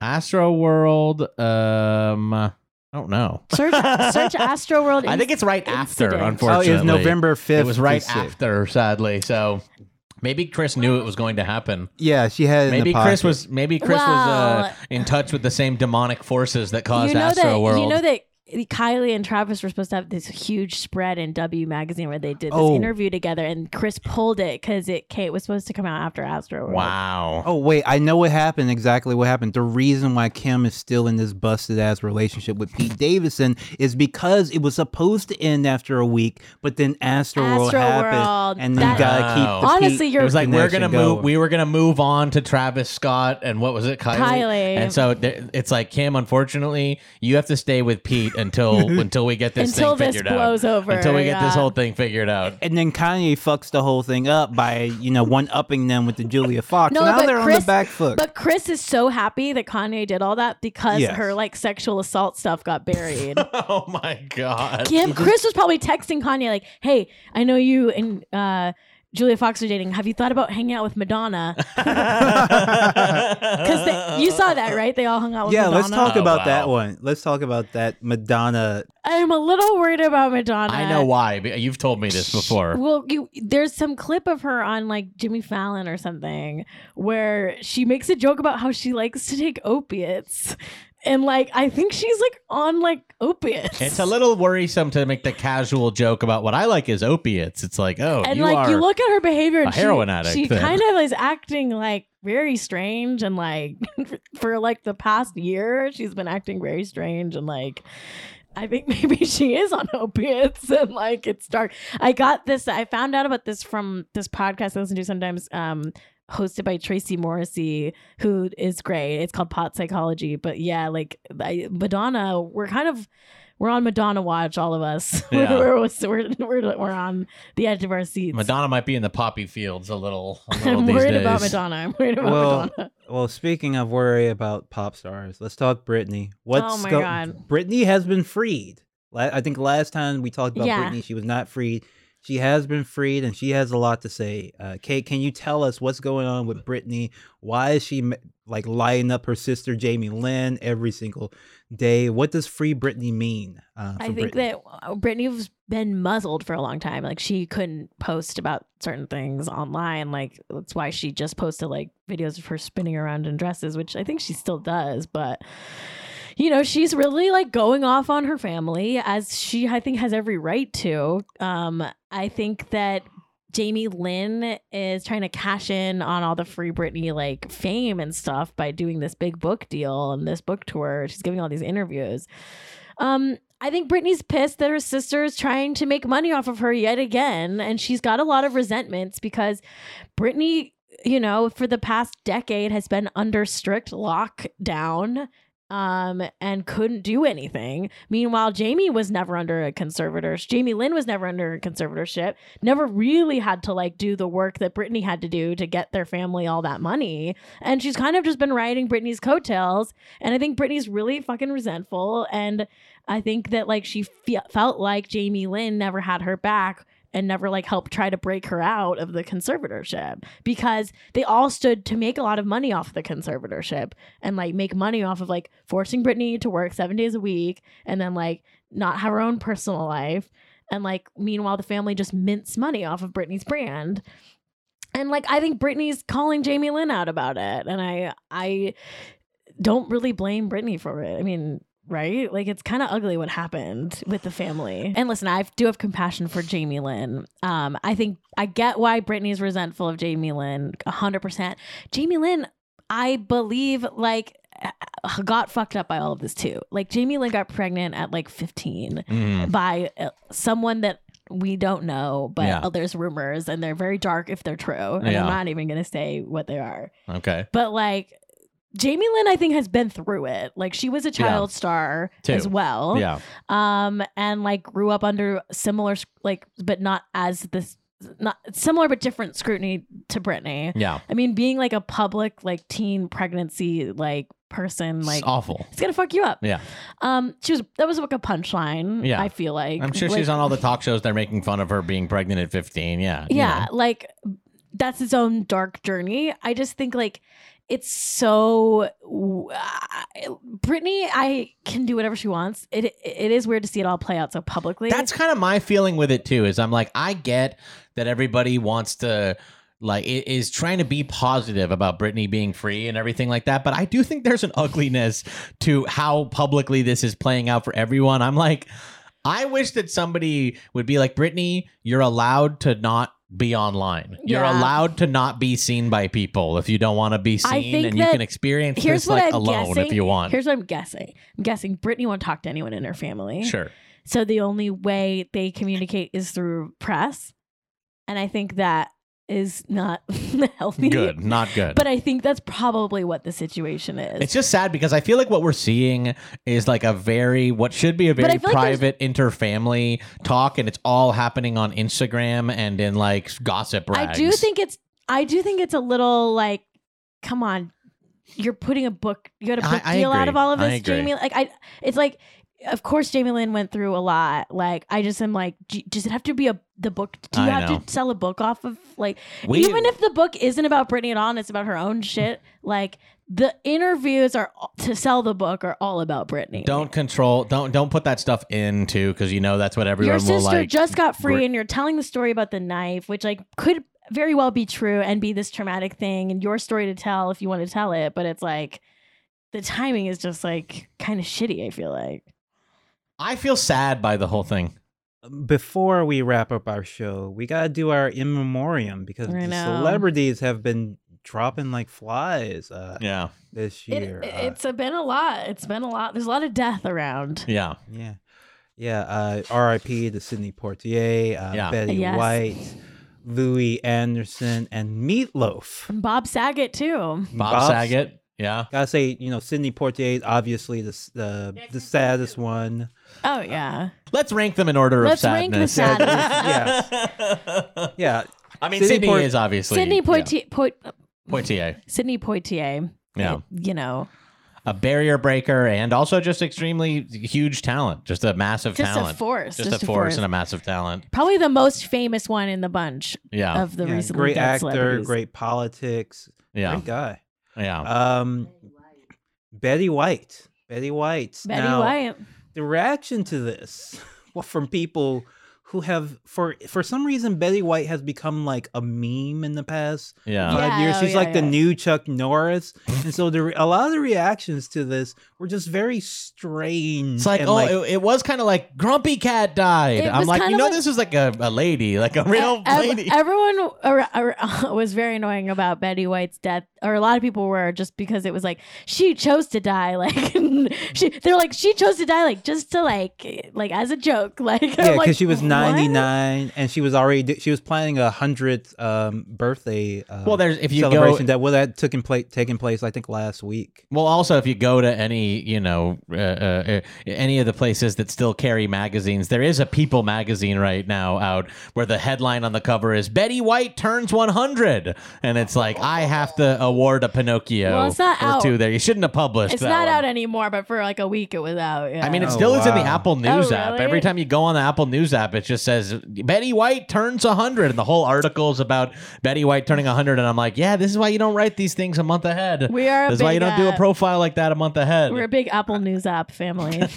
Speaker 4: Astro World. Um, I don't know.
Speaker 3: search search Astroworld.
Speaker 4: I think it's right after.
Speaker 3: incident.
Speaker 2: Oh,
Speaker 4: Unfortunately,
Speaker 2: it was November 5th.
Speaker 4: It was right after. Sadly, so maybe Kris knew it was going to happen.
Speaker 2: Yeah, she had it in
Speaker 4: Maybe
Speaker 2: the Kris
Speaker 4: was maybe Kris was uh, in touch with the same demonic forces that caused
Speaker 3: you know
Speaker 4: Astro
Speaker 3: that
Speaker 4: World.
Speaker 3: you know that Kylie and Travis were supposed to have this huge spread in W magazine where they did this
Speaker 2: Oh.
Speaker 3: interview together, and Kris pulled it because it Kate was supposed to come out after Astro. World.
Speaker 4: wow.
Speaker 2: Oh wait, I know what happened. Exactly what happened. The reason why Kim is still in this busted ass relationship with Pete Davidson is because it was supposed to end after a week, but then Astroworld
Speaker 3: Astroworld,
Speaker 2: happened, and then
Speaker 3: that-
Speaker 2: you gotta keep. The
Speaker 3: Honestly,
Speaker 2: Pete
Speaker 3: you're-
Speaker 4: It was like we're gonna
Speaker 2: connection
Speaker 4: move. We were gonna move on to Travis Scott and what was it, Kylie?
Speaker 3: Kylie.
Speaker 4: And so th- it's like Kim. Unfortunately, you have to stay with Pete until until we get this
Speaker 3: Until
Speaker 4: thing
Speaker 3: this
Speaker 4: figured
Speaker 3: blows
Speaker 4: out.
Speaker 3: over,
Speaker 4: Until we get this whole thing figured out.
Speaker 2: and then Kanye fucks the whole thing up by you know one upping them with the Julia Fox.
Speaker 3: No,
Speaker 2: now
Speaker 3: but
Speaker 2: they're on
Speaker 3: Kris-
Speaker 2: the back foot.
Speaker 3: But Kris is so happy that Kanye did all that because
Speaker 2: Yes.
Speaker 3: her like sexual assault stuff got buried.
Speaker 4: oh my god.
Speaker 3: Kim, Kris was probably texting Kanye like, "Hey, I know you and uh, Julia Fox are dating. Have you thought about hanging out with Madonna? Because you saw that, right? They all hung out with
Speaker 2: yeah,
Speaker 3: Madonna.
Speaker 2: let's talk
Speaker 4: Oh,
Speaker 2: about that one. Let's talk about that Madonna.
Speaker 3: I'm a little worried about Madonna.
Speaker 4: I know why. You've told me this before.
Speaker 3: Well, you, there's some clip of her on like Jimmy Fallon or something where she makes a joke about how she likes to take opiates. And like, I think she's like on like opiates.
Speaker 4: It's a little worrisome to make the casual joke about what I like is opiates. It's like, oh,
Speaker 3: and
Speaker 4: you
Speaker 3: like you look at her behavior, and
Speaker 4: a heroin
Speaker 3: she,
Speaker 4: addict
Speaker 3: She
Speaker 4: then.
Speaker 3: kind of is acting like very strange, and like for like the past year, she's been acting very strange, and like I think maybe she is on opiates, and like it's dark. I got this. I found out about this from this podcast I listen to sometimes. Um, hosted by Tracy Morrissey, who is great. It's called Pot Psychology. But yeah, like I, Madonna, we're kind of we're on Madonna watch, all of us.
Speaker 4: Yeah.
Speaker 3: we're, we're, we're, we're on the edge of our seats.
Speaker 4: Madonna might be in the poppy fields a little. A little
Speaker 3: I'm
Speaker 4: these
Speaker 3: worried
Speaker 4: days.
Speaker 3: about Madonna. I'm worried about
Speaker 2: Well,
Speaker 3: Madonna.
Speaker 2: Well, speaking of worry about pop stars, let's talk Britney. What's
Speaker 3: Oh my
Speaker 2: go-
Speaker 3: God.
Speaker 2: Britney has been freed. I think last time we talked about
Speaker 3: Yeah.
Speaker 2: Britney, she was not freed. She has been freed and she has a lot to say. Uh, Kate, can you tell us what's going on with Britney? Why is she like lighting up her sister Jamie Lynn every single day? What does free Britney mean? Uh,
Speaker 3: I think
Speaker 2: Britney?
Speaker 3: that uh, Britney's been muzzled for a long time. Like she couldn't post about certain things online. Like that's why she just posted like videos of her spinning around in dresses, which I think she still does. But you know, she's really like going off on her family as she I think has every right to. Um, I think that Jamie Lynn is trying to cash in on all the free Britney like fame and stuff by doing this big book deal and this book tour. She's giving all these interviews. Um, I think Britney's pissed that her sister is trying to make money off of her yet again, and she's got a lot of resentments because Britney, you know, for the past decade has been under strict lockdown um, and couldn't do anything. Meanwhile, Jamie was never under a conservatorship. Jamie Lynn was never under a conservatorship. Never really had to like do the work that Britney had to do to get their family all that money. And she's kind of just been riding Britney's coattails. And I think Britney's really fucking resentful. And I think that like she fe- felt like Jamie Lynn never had her back and never like helped try to break her out of the conservatorship because they all stood to make a lot of money off the conservatorship and like make money off of like forcing Britney to work seven days a week and then like not have her own personal life and like meanwhile the family just mints money off of Britney's brand. And like I think Britney's calling Jamie Lynn out about it. And I I don't really blame Britney for it. I mean, right? Like it's kind of ugly what happened with the family. And listen, I do have compassion for Jamie Lynn. Um, I think I get why Britney's resentful of Jamie Lynn, hundred percent. Jamie Lynn, I believe, like got fucked up by all of this too. Like Jamie Lynn got pregnant at like fifteen
Speaker 4: Mhm.
Speaker 3: by uh, someone that we don't know, but
Speaker 4: Yeah.
Speaker 3: uh, there's rumors and they're very dark if they're true. And
Speaker 4: Yeah.
Speaker 3: I'm not even gonna say what they are.
Speaker 4: Okay.
Speaker 3: But like Jamie Lynn, I think, has been through it. Like she was a child star
Speaker 4: Too.
Speaker 3: as well.
Speaker 4: Yeah.
Speaker 3: Um, and like grew up under similar, like, but not as this, not similar but different scrutiny to Britney.
Speaker 4: Yeah.
Speaker 3: I mean, being like a public like teen pregnancy like person, like
Speaker 4: it's awful.
Speaker 3: it's gonna fuck you up.
Speaker 4: Yeah.
Speaker 3: Um, she was that was like a punchline.
Speaker 4: Yeah.
Speaker 3: I feel like
Speaker 4: I'm sure
Speaker 3: Like,
Speaker 4: she's on all the talk shows. They're making fun of her being pregnant at 15. Yeah. you
Speaker 3: yeah
Speaker 4: know.
Speaker 3: like that's its own dark journey i just think like it's so Britney I can do whatever she wants it it is weird to see it all play out so publicly
Speaker 4: That's kind of my feeling with it too. Is I'm like, I get that everybody wants to like is trying to be positive about Britney being free and everything like that, but I do think there's an ugliness to how publicly this is playing out for everyone. I'm like, I wish that somebody would be like, Britney, you're allowed to not be online. You're
Speaker 3: Yeah.
Speaker 4: allowed to not be seen by people if you don't want to be seen, and you can experience
Speaker 3: here's
Speaker 4: this like
Speaker 3: I'm
Speaker 4: alone
Speaker 3: guessing
Speaker 4: if you want.
Speaker 3: here's what I'm guessing I'm guessing Britney won't talk to anyone in her family
Speaker 4: sure.
Speaker 3: so the only way they communicate is through press and I think that is not healthy
Speaker 4: Good, not good.
Speaker 3: but I think that's probably what the situation is
Speaker 4: It's just sad because I feel like what we're seeing is like a very what should be a very
Speaker 3: feel like
Speaker 4: private inter-family talk, and it's all happening on Instagram and in like gossip rags.
Speaker 3: I do think it's I do think it's a little like, come on, you're putting a book you got a book
Speaker 4: I
Speaker 3: deal out of all of this. Jamie. Like I it's like of course Jamie Lynn went through a lot. Like I just am like, do- does it have to be a the book do you
Speaker 4: I
Speaker 3: have
Speaker 4: know.
Speaker 3: to sell a book off of like
Speaker 4: We-
Speaker 3: even if the book isn't about Britney at all and it's about her own shit, like the interviews are to sell the book are all about Britney.
Speaker 4: don't control. Don't don't put that stuff in too because you know that's what everyone
Speaker 3: your
Speaker 4: will
Speaker 3: sister
Speaker 4: like.
Speaker 3: just got free and you're telling the story about the knife which like could very well be true and be this traumatic thing and your story to tell if you want to tell it but it's like the timing is just like kind of shitty i feel like
Speaker 4: I feel sad by the whole thing.
Speaker 2: Before we wrap up our show, we gotta do our in memoriam because
Speaker 3: I
Speaker 2: the
Speaker 3: know.
Speaker 2: celebrities have been dropping like flies uh,
Speaker 4: Yeah,
Speaker 2: this
Speaker 3: it,
Speaker 2: year. Uh,
Speaker 3: it's a, been a lot it's been a lot there's a lot of death around
Speaker 4: yeah.
Speaker 2: Yeah. Yeah. Uh, R.I.P. to Sidney Poitier, uh,
Speaker 4: Yeah.
Speaker 2: Betty
Speaker 3: Yes.
Speaker 2: White, Louie Anderson, and Meatloaf.
Speaker 3: and bob saget too
Speaker 4: Bob
Speaker 2: Bob's-
Speaker 4: Saget. Yeah.
Speaker 2: Gotta say, you know, Sidney Poitier is obviously the the, the saddest one.
Speaker 3: Oh yeah
Speaker 4: Let's rank them in order
Speaker 3: Let's
Speaker 4: of
Speaker 3: rank the
Speaker 4: sadness.
Speaker 2: Yeah. Yeah.
Speaker 4: I mean,
Speaker 2: Sidney
Speaker 4: Sydney
Speaker 2: Port-
Speaker 4: is obviously
Speaker 3: sidney
Speaker 4: yeah.
Speaker 3: poitier Poit-
Speaker 4: Poitier.
Speaker 3: sidney poitier
Speaker 4: Yeah.
Speaker 3: you know
Speaker 4: a barrier breaker and also just extremely huge talent, just a massive talent.
Speaker 3: Just a force,
Speaker 4: just,
Speaker 3: just
Speaker 4: a
Speaker 3: a
Speaker 4: force
Speaker 3: force.
Speaker 4: and a massive talent.
Speaker 3: Probably the most famous one in the bunch
Speaker 4: Yeah,
Speaker 3: of the
Speaker 2: Yeah,
Speaker 3: recently
Speaker 2: great
Speaker 3: dead
Speaker 2: actor,
Speaker 3: celebrities.
Speaker 2: great politics,
Speaker 4: yeah,
Speaker 2: great guy.
Speaker 4: yeah.
Speaker 2: Um, Betty White. Betty White.
Speaker 3: Betty
Speaker 2: Now,
Speaker 3: White.
Speaker 2: The reaction to this, well, from people who have, for for some reason, Betty White has become like a meme in the past
Speaker 4: yeah.
Speaker 2: five
Speaker 3: Yeah,
Speaker 2: years.
Speaker 3: oh,
Speaker 2: She's
Speaker 3: yeah,
Speaker 2: like the new Chuck Norris, and so the a lot of the reactions to this were just very strange.
Speaker 4: It's like,
Speaker 2: and,
Speaker 4: oh, it, it was kind of like Grumpy Cat died. I'm like, you know,
Speaker 3: like-
Speaker 4: this is like a, a lady, like a real
Speaker 3: Ev-
Speaker 4: lady.
Speaker 3: Everyone ar- er, ar- er, was very annoying about Betty White's death, or a lot of people were just because it was like she chose to die. Like she, they're like she chose to die, like just to like, like as a joke. Like
Speaker 2: yeah, because
Speaker 3: like,
Speaker 2: she was
Speaker 3: "What?"
Speaker 2: 99 and she was already she was planning a hundredth um, birthday. Uh,
Speaker 4: Well, there's if you go
Speaker 2: that well that took in place taking place I think last week.
Speaker 4: Well, also, if you go to any, you know, uh, uh, uh, any of the places that still carry magazines, there is a People magazine right now out where the headline on the cover is "Betty White turns 100," and it's like I have to award a Pinocchio
Speaker 3: Well, it's not
Speaker 4: or
Speaker 3: out.
Speaker 4: two there. You shouldn't have published.
Speaker 3: It's
Speaker 4: that
Speaker 3: not
Speaker 4: one.
Speaker 3: out anymore, but for like a week it was out. Yeah.
Speaker 4: I mean, it
Speaker 2: Oh,
Speaker 4: still is in the
Speaker 2: wow.
Speaker 4: Apple News
Speaker 3: Oh,
Speaker 4: app.
Speaker 3: really?
Speaker 4: Every time you go on the Apple News app, it just says Betty White turns 100, and the whole article is about Betty White turning 100. And I'm like, yeah, this is why you don't write these things a month ahead.
Speaker 3: we are. A
Speaker 4: This is why you
Speaker 3: big,
Speaker 4: don't do a
Speaker 3: uh,
Speaker 4: profile like that a month ahead.
Speaker 3: We're a big Apple News app family.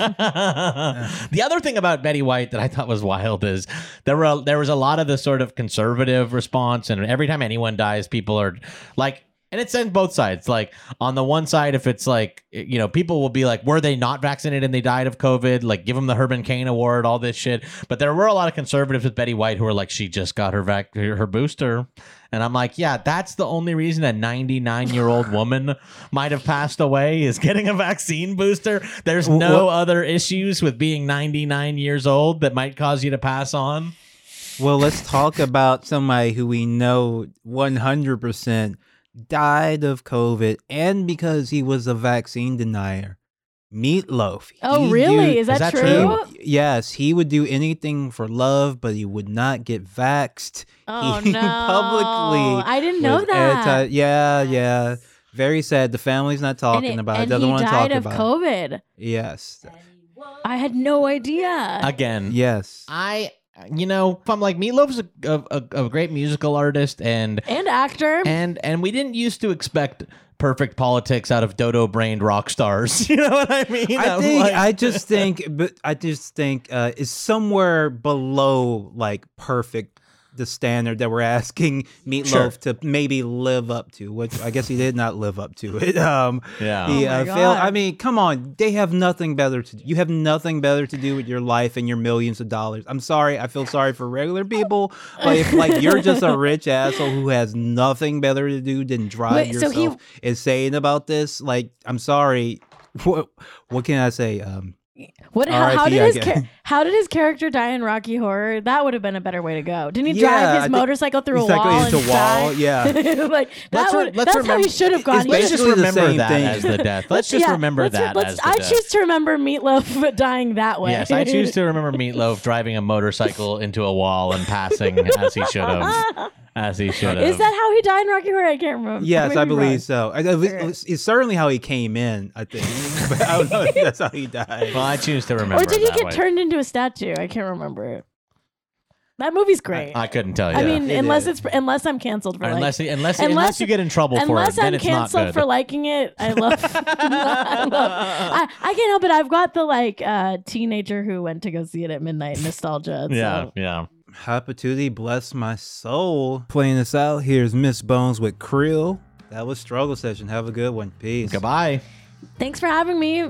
Speaker 4: the other thing about Betty White that I thought was wild is there were there was a lot of the sort of conservative response, and every time anyone dies, people are like. And it's on both sides. Like on the one side, if it's like you know, people will be like, "Were they not vaccinated and they died of COVID?" Like, give them the Herman Cain Award, all this shit. But there were a lot of conservatives with Betty White who were like, "She just got her vac her booster," and I'm like, "Yeah, that's the only reason a 99 year old woman might have passed away is getting a vaccine booster. There's no
Speaker 2: what-
Speaker 4: other issues with being 99 years old that might cause you to pass on."
Speaker 2: Well, let's talk about somebody who we know 100% died of COVID and because he was a vaccine denier. Meatloaf.
Speaker 3: oh,
Speaker 2: He
Speaker 3: really?
Speaker 2: do-
Speaker 3: Is that,
Speaker 4: is that
Speaker 3: true?
Speaker 4: true?
Speaker 2: yes, he would do anything for love, but he would not get vaxxed.
Speaker 3: Oh
Speaker 2: He
Speaker 3: no!
Speaker 2: publicly
Speaker 3: I didn't know that.
Speaker 2: anti- yeah, yeah. Very sad. The family's not talking
Speaker 3: it-
Speaker 2: about it.
Speaker 3: and
Speaker 2: Doesn't want to talk
Speaker 3: of
Speaker 2: about it.
Speaker 3: COVID.
Speaker 2: Yes.
Speaker 3: I had no idea.
Speaker 4: Again,
Speaker 2: Yes.
Speaker 4: I, you know, if I'm like Meatloaf's a, a, a, a great musical artist, and
Speaker 3: and actor.
Speaker 4: and and we didn't used to expect perfect politics out of dodo brained rock stars. You know what I mean?
Speaker 2: I
Speaker 4: I'm
Speaker 2: think
Speaker 4: like-
Speaker 2: I just think, but I just think uh, is somewhere below like perfect the standard that we're asking Meatloaf to maybe live up to, which I guess he did not live up to it. Um,
Speaker 4: Yeah.
Speaker 2: he
Speaker 3: Oh
Speaker 2: uh, failed. I mean, come on, they have nothing better to. do. You have nothing better to do with your life and your millions of dollars. I'm sorry, I feel sorry for regular people, but if like you're just a rich asshole who has nothing better to do than drive
Speaker 3: Wait, so
Speaker 2: yourself
Speaker 3: he-
Speaker 2: insane about this, like I'm sorry. What what can I say? Um,
Speaker 3: what? How, how did his
Speaker 2: guess.
Speaker 3: char- how did his character die in Rocky Horror? That would have been a better way to go. Didn't he
Speaker 2: Yeah,
Speaker 3: drive his motorcycle through a wall
Speaker 2: into
Speaker 3: and
Speaker 2: a wall,
Speaker 3: die?
Speaker 2: yeah.
Speaker 3: like
Speaker 4: Let's
Speaker 3: that would,
Speaker 4: let's
Speaker 3: that's how he should have gone.
Speaker 2: it's
Speaker 3: He
Speaker 4: Let's just
Speaker 2: basically the
Speaker 4: remember
Speaker 2: same
Speaker 4: that
Speaker 2: thing.
Speaker 4: as the death. Let's just
Speaker 3: yeah,
Speaker 4: remember
Speaker 3: let's-
Speaker 4: that
Speaker 3: let's-
Speaker 4: as the
Speaker 3: I
Speaker 4: death.
Speaker 3: choose to remember Meatloaf dying that way.
Speaker 4: Yes, I choose to remember Meatloaf driving a motorcycle into a wall and passing as he should have. As he should have.
Speaker 3: Is that how he died in Rocky Horror? I can't remember.
Speaker 2: yes, I
Speaker 3: I'm
Speaker 2: believe
Speaker 3: wrong.
Speaker 2: so. I, I, it's, it's certainly how he came in. I think, but I don't know if that's how he died.
Speaker 4: Well, I choose to remember.
Speaker 3: Or did he
Speaker 4: that
Speaker 3: get
Speaker 4: way.
Speaker 3: turned into a statue? I can't remember. It. That movie's great.
Speaker 4: I couldn't tell you.
Speaker 3: I mean,
Speaker 2: it
Speaker 3: unless
Speaker 2: is.
Speaker 3: it's unless I'm canceled for
Speaker 4: Or
Speaker 3: like,
Speaker 4: unless unless unless,
Speaker 3: unless-
Speaker 4: you get in trouble for it,
Speaker 3: unless I'm
Speaker 4: it's not
Speaker 3: canceled
Speaker 4: good.
Speaker 3: for liking it. I love. I, love I, I can't help it. I've got the like uh, teenager who went to go see it at midnight nostalgia.
Speaker 4: yeah,
Speaker 3: so-
Speaker 4: yeah.
Speaker 2: Hot Patootie, bless my soul. Playing this out, here's Miss Bones with Krill. That was Struggle Session. Have a good one. Peace.
Speaker 4: Goodbye.
Speaker 3: Thanks for having me.